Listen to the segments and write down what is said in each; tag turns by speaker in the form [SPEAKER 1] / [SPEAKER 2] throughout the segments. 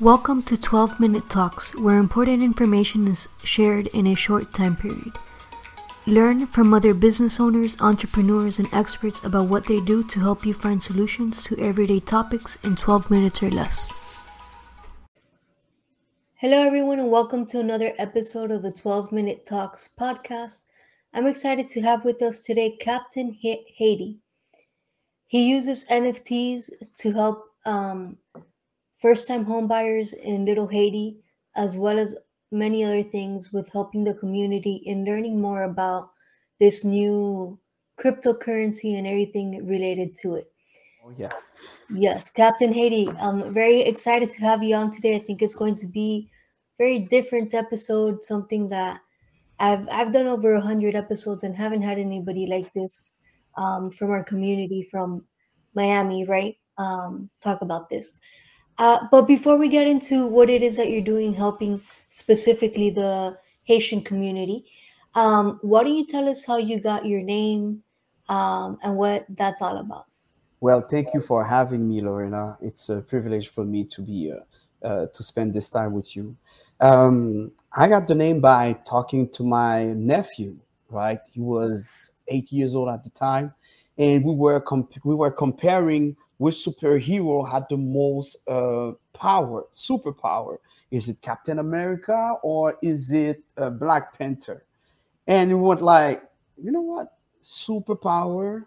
[SPEAKER 1] Welcome to 12 Minute Talks, where important information is shared in a short time period. Learn from other business owners, entrepreneurs, and experts about what they do to help you find solutions to everyday topics in 12 minutes or less. Hello, everyone, and welcome to another episode of the 12 Minute Talks podcast. I'm excited to have with us today Captain Haiti. He uses NFTs to help um, first time homebuyers in Little Haiti, as well as many other things with helping the community in learning more about this new cryptocurrency and everything related to it.
[SPEAKER 2] Oh, yeah.
[SPEAKER 1] Yes, Captain Haiti, I'm very excited to have you on today. I think it's going to be very different episode, something that I've I've done over a hundred episodes and haven't had anybody like this um, from our community from Miami, right? Um, talk about this. Uh, but before we get into what it is that you're doing, helping specifically the Haitian community, um, why don't you tell us how you got your name um, and what that's all about?
[SPEAKER 2] Well, thank you for having me, Lorena. It's a privilege for me to be uh, uh, to spend this time with you. Um, I got the name by talking to my nephew. Right, he was eight years old at the time, and we were comp- we were comparing which superhero had the most uh, power, superpower. Is it Captain America or is it uh, Black Panther? And we went like, you know what? Superpower,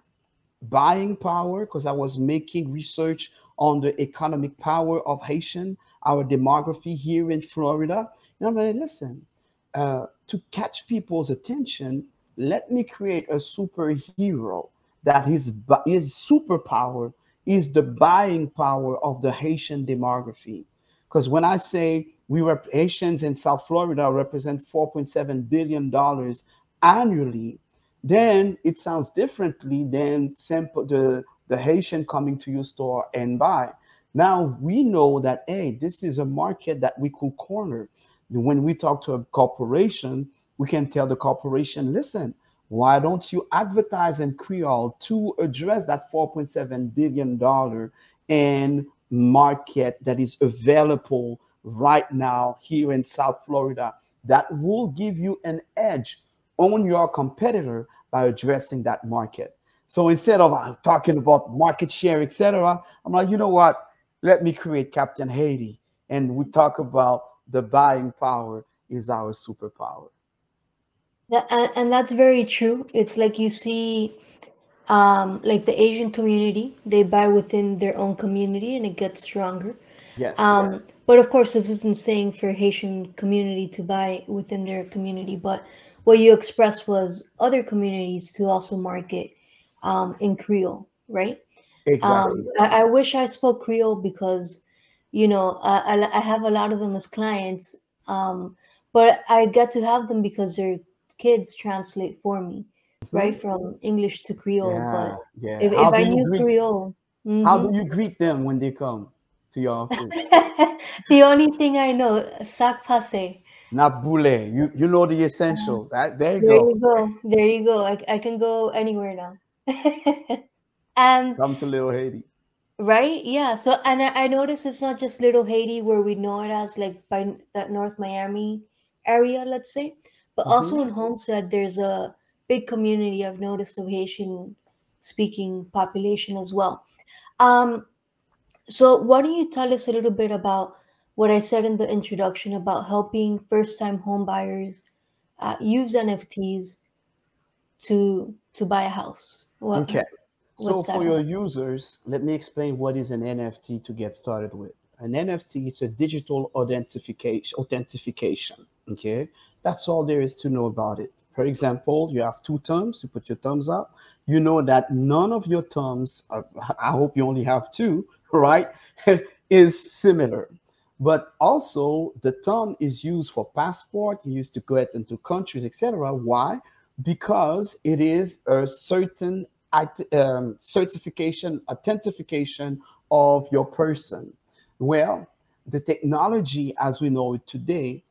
[SPEAKER 2] buying power, because I was making research on the economic power of Haitian, our demography here in Florida. And I'm like, listen, uh, to catch people's attention, let me create a superhero that his, his superpower is the buying power of the Haitian demography. Because when I say we were Haitians in South Florida represent 4.7 billion dollars annually, then it sounds differently than simple the, the Haitian coming to your store and buy. Now we know that hey, this is a market that we could corner. When we talk to a corporation, we can tell the corporation, listen, why don't you advertise in Creole to address that $4.7 billion in market that is available right now here in South Florida that will give you an edge on your competitor by addressing that market. So instead of uh, talking about market share, etc., I'm like, you know what? Let me create Captain Haiti, and we talk about the buying power is our superpower.
[SPEAKER 1] And, and that's very true. It's like you see, um, like the Asian community, they buy within their own community and it gets stronger.
[SPEAKER 2] Yes.
[SPEAKER 1] Um, but of course, this isn't saying for Haitian community to buy within their community, but what you expressed was other communities to also market um, in Creole, right?
[SPEAKER 2] Exactly.
[SPEAKER 1] Um, I, I wish I spoke Creole because, you know, I, I have a lot of them as clients, um, but I get to have them because they're kids translate for me, mm-hmm. right from English to Creole. Yeah, but yeah. if, if I knew greet, Creole,
[SPEAKER 2] mm-hmm. how do mm-hmm. you greet them when they come to your office?
[SPEAKER 1] the only thing I know, sac passe.
[SPEAKER 2] Nabule, you you know the essential. That there you
[SPEAKER 1] there
[SPEAKER 2] go.
[SPEAKER 1] You go. There you go. I, I can go anywhere now. and
[SPEAKER 2] come to Little Haiti.
[SPEAKER 1] Right? Yeah. So and I, I noticed it's not just Little Haiti where we know it as like by that North Miami area, let's say. But mm-hmm. also in Homestead, there's a big community I've noticed of Haitian speaking population as well. Um, so, why don't you tell us a little bit about what I said in the introduction about helping first time homebuyers uh, use NFTs to to buy a house?
[SPEAKER 2] What, okay. So, for your users, let me explain what is an NFT to get started with. An NFT is a digital authentication. Authentication. Okay. That's all there is to know about it. For example, you have two terms, you put your thumbs up. You know that none of your terms, uh, I hope you only have two, right, is similar. But also, the term is used for passport, used to get into countries, etc. Why? Because it is a certain um, certification, authentication of your person. Well, the technology as we know it today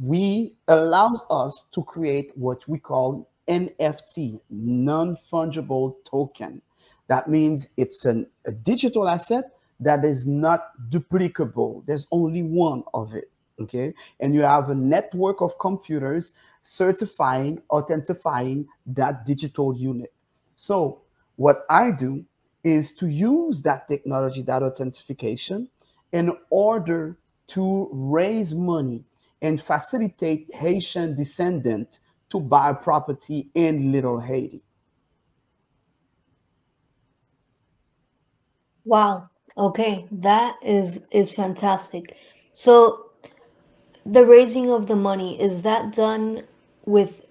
[SPEAKER 2] we allows us to create what we call NFT, non-fungible token. That means it's an, a digital asset that is not duplicable. There's only one of it. Okay. And you have a network of computers certifying, authentifying that digital unit. So, what I do is to use that technology, that authentication, in order to raise money and facilitate Haitian descendant to buy property in Little Haiti.
[SPEAKER 1] Wow. Okay, that is is fantastic. So the raising of the money is that done with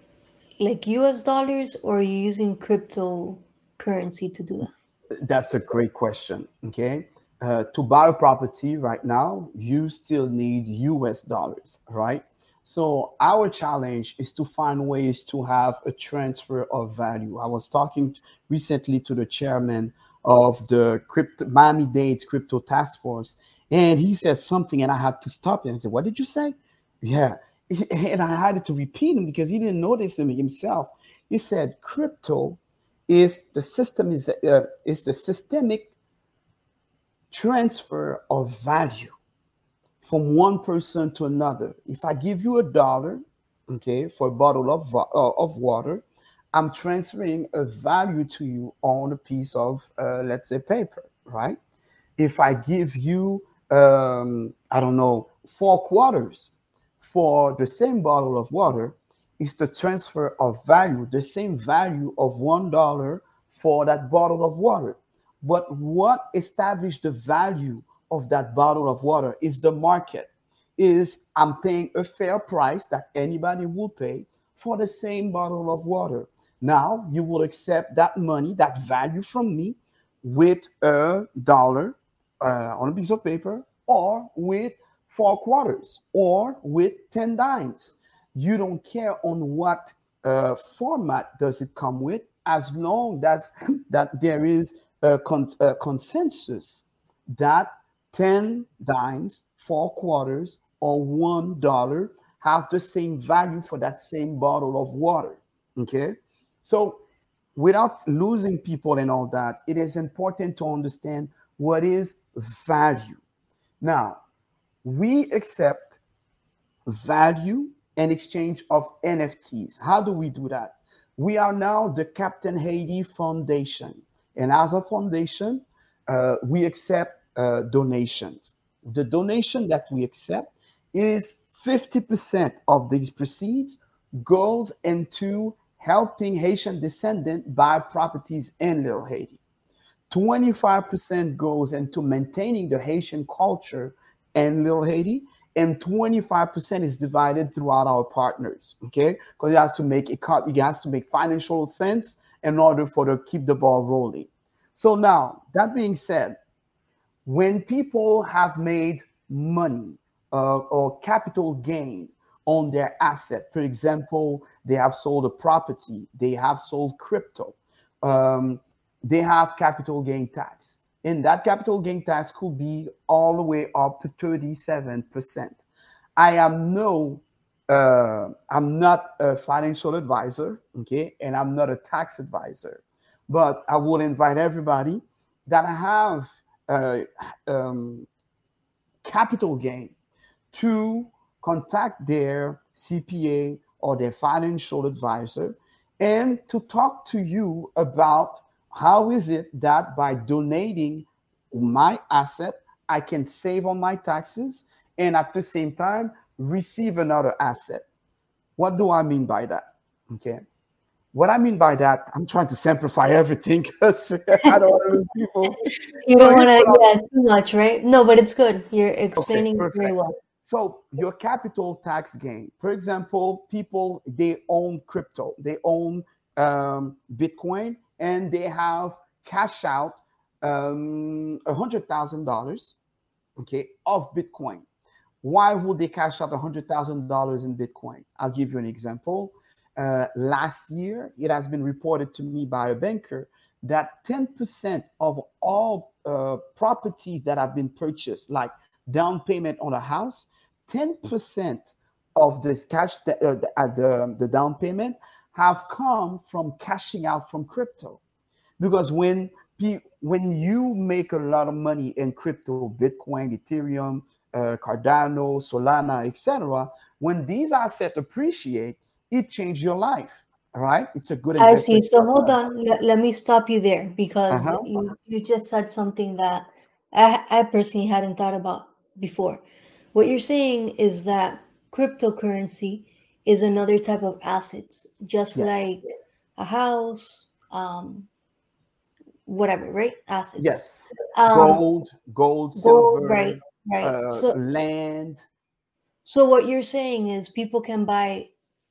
[SPEAKER 1] like US dollars or are you using cryptocurrency to do that?
[SPEAKER 2] That's a great question. Okay. Uh, to buy a property right now, you still need US dollars, right? So our challenge is to find ways to have a transfer of value. I was talking recently to the chairman of the crypto Miami Dade's crypto task force, and he said something, and I had to stop him and say, "What did you say?" Yeah, and I had to repeat him because he didn't notice him himself. He said, "Crypto is the system is uh, is the systemic transfer of value from one person to another. If I give you a dollar, okay, for a bottle of uh, of water, I'm transferring a value to you on a piece of, uh, let's say, paper, right? If I give you, um, I don't know, four quarters for the same bottle of water, it's the transfer of value, the same value of one dollar for that bottle of water. But what established the value of that bottle of water is the market. Is I'm paying a fair price that anybody will pay for the same bottle of water. Now you will accept that money, that value from me with a dollar uh, on a piece of paper or with four quarters or with 10 dimes. You don't care on what uh, format does it come with as long as that there is a, con- a consensus that 10 dimes, four quarters, or one dollar have the same value for that same bottle of water. Okay. So, without losing people and all that, it is important to understand what is value. Now, we accept value in exchange of NFTs. How do we do that? We are now the Captain Haiti Foundation. And as a foundation, uh, we accept uh, donations. The donation that we accept is 50% of these proceeds goes into helping Haitian descendant buy properties in Little Haiti. 25% goes into maintaining the Haitian culture in Little Haiti, and 25% is divided throughout our partners. Okay, because it has to make it, it has to make financial sense in order for to keep the ball rolling. So now, that being said, when people have made money uh, or capital gain on their asset. For example, they have sold a property, they have sold crypto, um, they have capital gain tax. And that capital gain tax could be all the way up to 37%. I am no, uh, I'm not a financial advisor, okay, and I'm not a tax advisor, but I would invite everybody that have uh, um, capital gain to contact their CPA or their financial advisor and to talk to you about how is it that by donating my asset I can save on my taxes and at the same time receive another asset. What do I mean by that? Okay. What I mean by that, I'm trying to simplify everything because I don't want to lose people.
[SPEAKER 1] You don't want to yeah, too much, right? No, but it's good. You're explaining okay, very well.
[SPEAKER 2] So your capital tax gain, for example, people they own crypto, they own um, Bitcoin, and they have cash out um, a hundred thousand dollars, okay, of Bitcoin. Why would they cash out a hundred thousand dollars in Bitcoin? I'll give you an example. Uh, last year, it has been reported to me by a banker that 10% of all uh, properties that have been purchased, like down payment on a house, 10% of this cash, uh, the, uh, the, the down payment have come from cashing out from crypto. Because when when you make a lot of money in crypto, Bitcoin, Ethereum, uh, Cardano, Solana, etc., when these assets appreciate, it changes your life. Right? It's a good.
[SPEAKER 1] I see. So hold on. Let, let me stop you there because uh-huh. you you just said something that I, I personally hadn't thought about before. What you're saying is that cryptocurrency is another type of assets, just yes. like a house, um, whatever, right? Assets.
[SPEAKER 2] Yes. Um, gold, gold, silver, gold,
[SPEAKER 1] right, right.
[SPEAKER 2] Uh, so, land.
[SPEAKER 1] So what you're saying is people can buy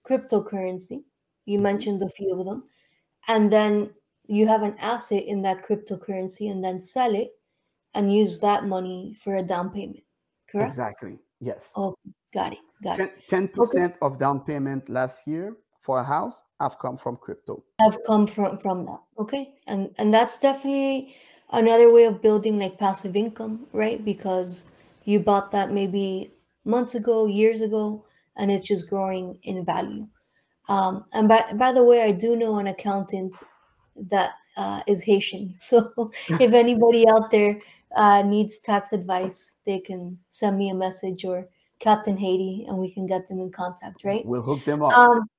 [SPEAKER 1] cryptocurrency. You mm-hmm. mentioned a few of them, and then you have an asset in that cryptocurrency, and then sell it and use that money for a down payment. Correct.
[SPEAKER 2] Exactly. Yes.
[SPEAKER 1] Oh, got it. Got
[SPEAKER 2] it. Ten percent okay. of down payment last year for a house have come from crypto.
[SPEAKER 1] Have come from from that. Okay, and and that's definitely another way of building like passive income, right? Because you bought that maybe months ago, years ago, and it's just growing in value. Um, and by by the way, I do know an accountant that uh, is Haitian. So if anybody out there uh, needs tax advice, they can send me a message or Captain Haiti, and we can get them in contact. Right?
[SPEAKER 2] We'll hook them up.
[SPEAKER 1] Um,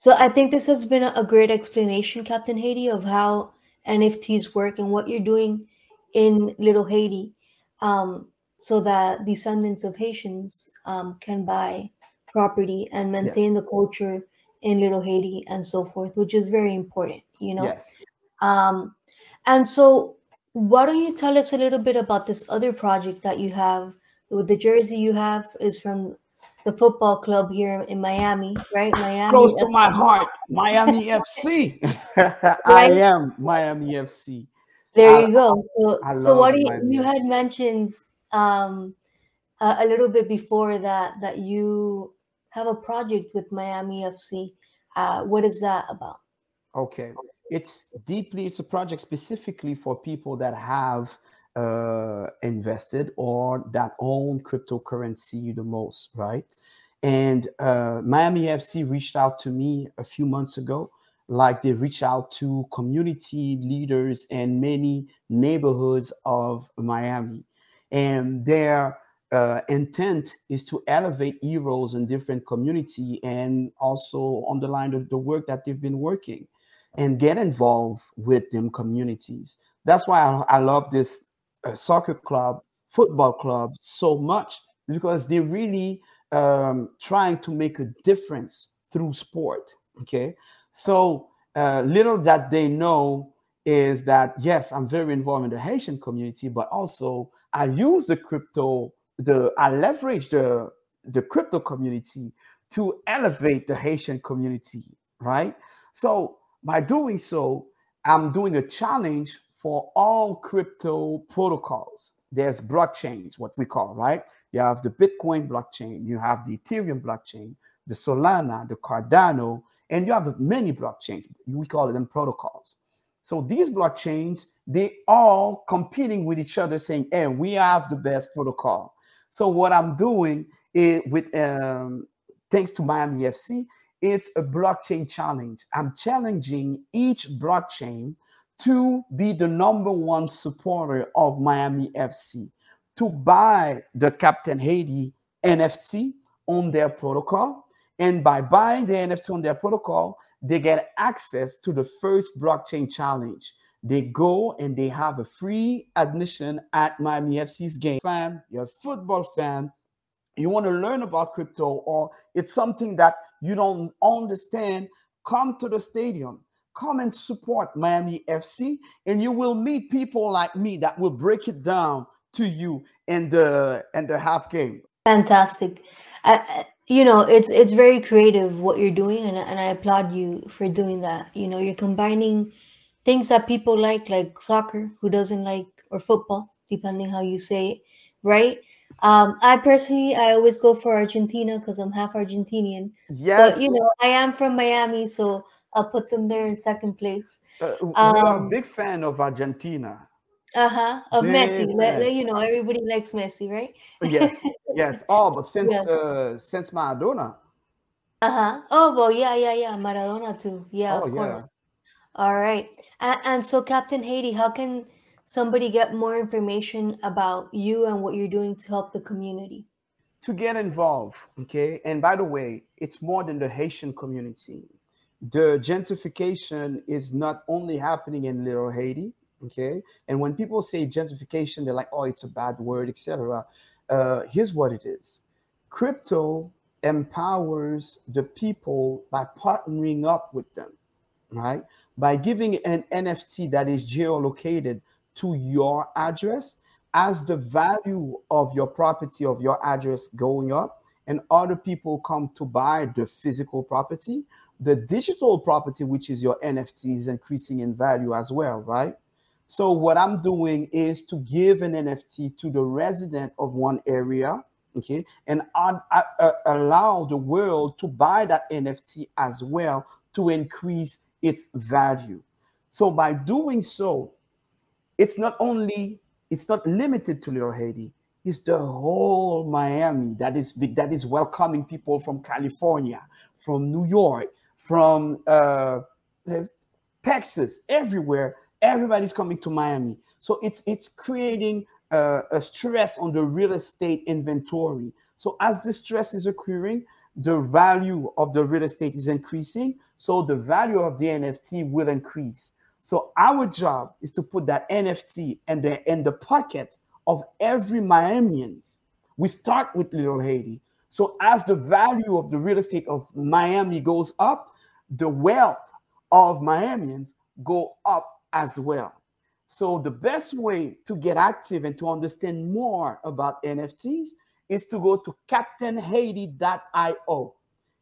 [SPEAKER 1] so I think this has been a great explanation, Captain Haiti, of how NFTs work and what you're doing in Little Haiti, um, so that descendants of Haitians um, can buy property and maintain yes. the culture in Little Haiti and so forth, which is very important, you know.
[SPEAKER 2] Yes.
[SPEAKER 1] Um, and so, why don't you tell us a little bit about this other project that you have? With the jersey you have is from the football club here in Miami, right? Miami.
[SPEAKER 2] Close to my heart, Miami FC. I am Miami FC.
[SPEAKER 1] There I, you go. So, so what do you, you had mentioned um, a, a, little bit before that that you have a project with Miami FC. Uh, what is that about?
[SPEAKER 2] Okay, it's deeply it's a project specifically for people that have uh, invested or that own cryptocurrency the most, right? And uh, Miami FC reached out to me a few months ago, like they reach out to community leaders and many neighborhoods of Miami. And their uh, intent is to elevate heroes in different community and also underline the, the work that they've been working and get involved with them communities. That's why I, I love this uh, soccer club, football club so much because they're really um, trying to make a difference through sport. Okay, so uh, little that they know is that yes, I'm very involved in the Haitian community, but also I use the crypto, the I leverage the the crypto community to elevate the Haitian community, right? So by doing so, I'm doing a challenge for all crypto protocols. There's blockchains, what we call, right? You have the Bitcoin blockchain, you have the Ethereum blockchain, the Solana, the Cardano, and you have many blockchains. We call them protocols. So these blockchains, they all competing with each other, saying, "Hey, we have the best protocol." So what I'm doing is with um, thanks to Miami FC, it's a blockchain challenge. I'm challenging each blockchain to be the number one supporter of Miami FC, to buy the Captain Haiti NFT on their protocol. And by buying the NFT on their protocol, they get access to the first blockchain challenge. They go and they have a free admission at Miami FC's game. Fan, you're a football fan, you want to learn about crypto, or it's something that you don't understand, come to the stadium. Come and support Miami FC, and you will meet people like me that will break it down to you in the in the half game.
[SPEAKER 1] Fantastic. I, you know, it's it's very creative what you're doing, and and I applaud you for doing that. You know, you're combining things that people like, like soccer, who doesn't like, or football, depending how you say it, right? Um, I personally, I always go for Argentina because I'm half Argentinian.
[SPEAKER 2] Yes.
[SPEAKER 1] But, you know, I am from Miami, so I'll put them there in second place.
[SPEAKER 2] Uh, we um, are a big fan of Argentina.
[SPEAKER 1] Uh huh. Of big Messi, let, let, you know, everybody likes Messi, right?
[SPEAKER 2] yes, yes. Oh, but since yes. uh, since Maradona.
[SPEAKER 1] Uh huh. Oh well, yeah, yeah, yeah. Maradona too. Yeah, oh, of course. All right. And, and so, Captain Haiti, how can somebody get more information about you and what you're doing to help the community?
[SPEAKER 2] To get involved, okay? And by the way, it's more than the Haitian community. The gentrification is not only happening in Little Haiti, okay? And when people say gentrification, they're like, oh, it's a bad word, etc. Uh, here's what it is crypto empowers the people by partnering up with them, right? By giving an NFT that is geolocated to your address, as the value of your property, of your address going up, and other people come to buy the physical property, the digital property, which is your NFT, is increasing in value as well, right? So, what I'm doing is to give an NFT to the resident of one area okay and uh, uh, allow the world to buy that nft as well to increase its value so by doing so it's not only it's not limited to little haiti it's the whole miami that is that is welcoming people from california from new york from uh, texas everywhere everybody's coming to miami so it's it's creating uh, a stress on the real estate inventory. So as the stress is occurring, the value of the real estate is increasing. So the value of the NFT will increase. So our job is to put that NFT in the in the pocket of every Miamians. We start with Little Haiti. So as the value of the real estate of Miami goes up, the wealth of Miamians go up as well. So the best way to get active and to understand more about NFTs is to go to captainhaiti.io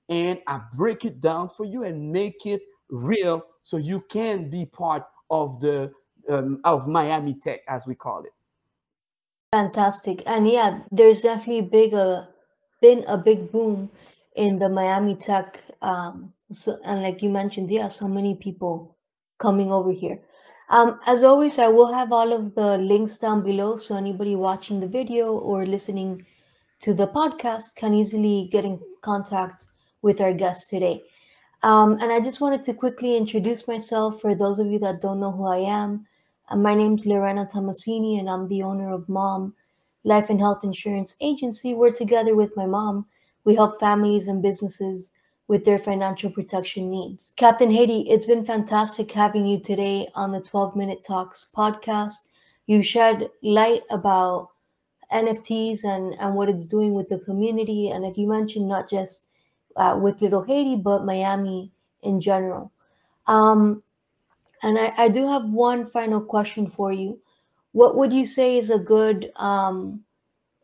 [SPEAKER 2] and I break it down for you and make it real so you can be part of the um, of Miami Tech as we call it.
[SPEAKER 1] Fantastic. And yeah, there's definitely been a big boom in the Miami Tech um so and like you mentioned, yeah, so many people coming over here. Um, as always, I will have all of the links down below so anybody watching the video or listening to the podcast can easily get in contact with our guest today. Um, and I just wanted to quickly introduce myself for those of you that don't know who I am. Uh, my name's Lorena Tomasini, and I'm the owner of Mom Life and Health Insurance Agency. We're together with my mom. We help families and businesses with their financial protection needs. Captain Haiti, it's been fantastic having you today on the 12 Minute Talks podcast. You shed light about NFTs and, and what it's doing with the community. And like you mentioned, not just uh, with Little Haiti, but Miami in general. Um, and I, I do have one final question for you. What would you say is a good um,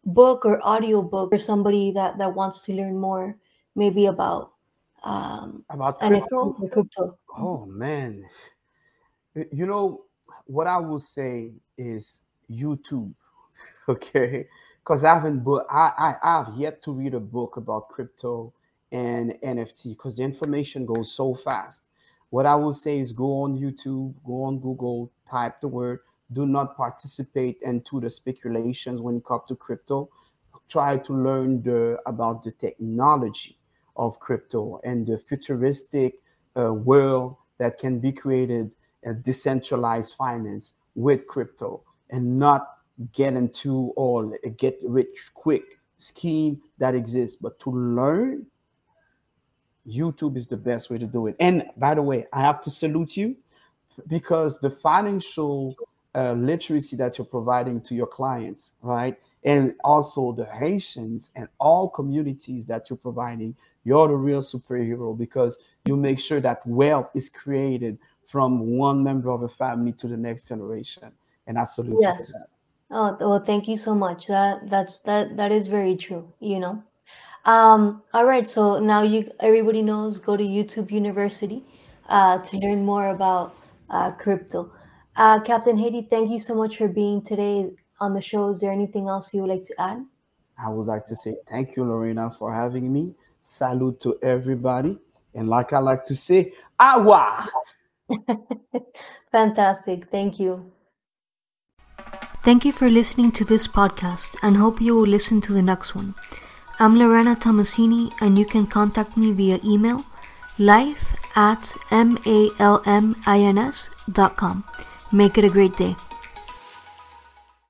[SPEAKER 1] book or audio book for somebody that, that wants to learn more, maybe about um,
[SPEAKER 2] about crypto?
[SPEAKER 1] crypto.
[SPEAKER 2] Oh man, you know what I will say is YouTube, okay? Because I haven't, but I, I have yet to read a book about crypto and NFT because the information goes so fast. What I will say is go on YouTube, go on Google, type the word. Do not participate into the speculations when it comes to crypto. Try to learn the about the technology of crypto and the futuristic uh, world that can be created a decentralized finance with crypto and not get into all a get rich quick scheme that exists but to learn youtube is the best way to do it. And by the way i have to salute you because the financial uh, literacy that you're providing to your clients right and also the haitians and all communities that you're providing you're the real superhero because you make sure that wealth is created from one member of a family to the next generation. And I salute yes. you for that.
[SPEAKER 1] Oh, well, thank you so much. That that's that that is very true. You know. Um, all right, so now you everybody knows. Go to YouTube University uh, to learn more about uh, crypto. Uh, Captain Haiti, thank you so much for being today on the show. Is there anything else you would like to add?
[SPEAKER 2] I would like to say thank you, Lorena, for having me. Salute to everybody. And like I like to say, awa.
[SPEAKER 1] Fantastic. Thank you. Thank you for listening to this podcast and hope you will listen to the next one. I'm Lorena Tomasini and you can contact me via email life at M A L M I N S dot com. Make it a great day.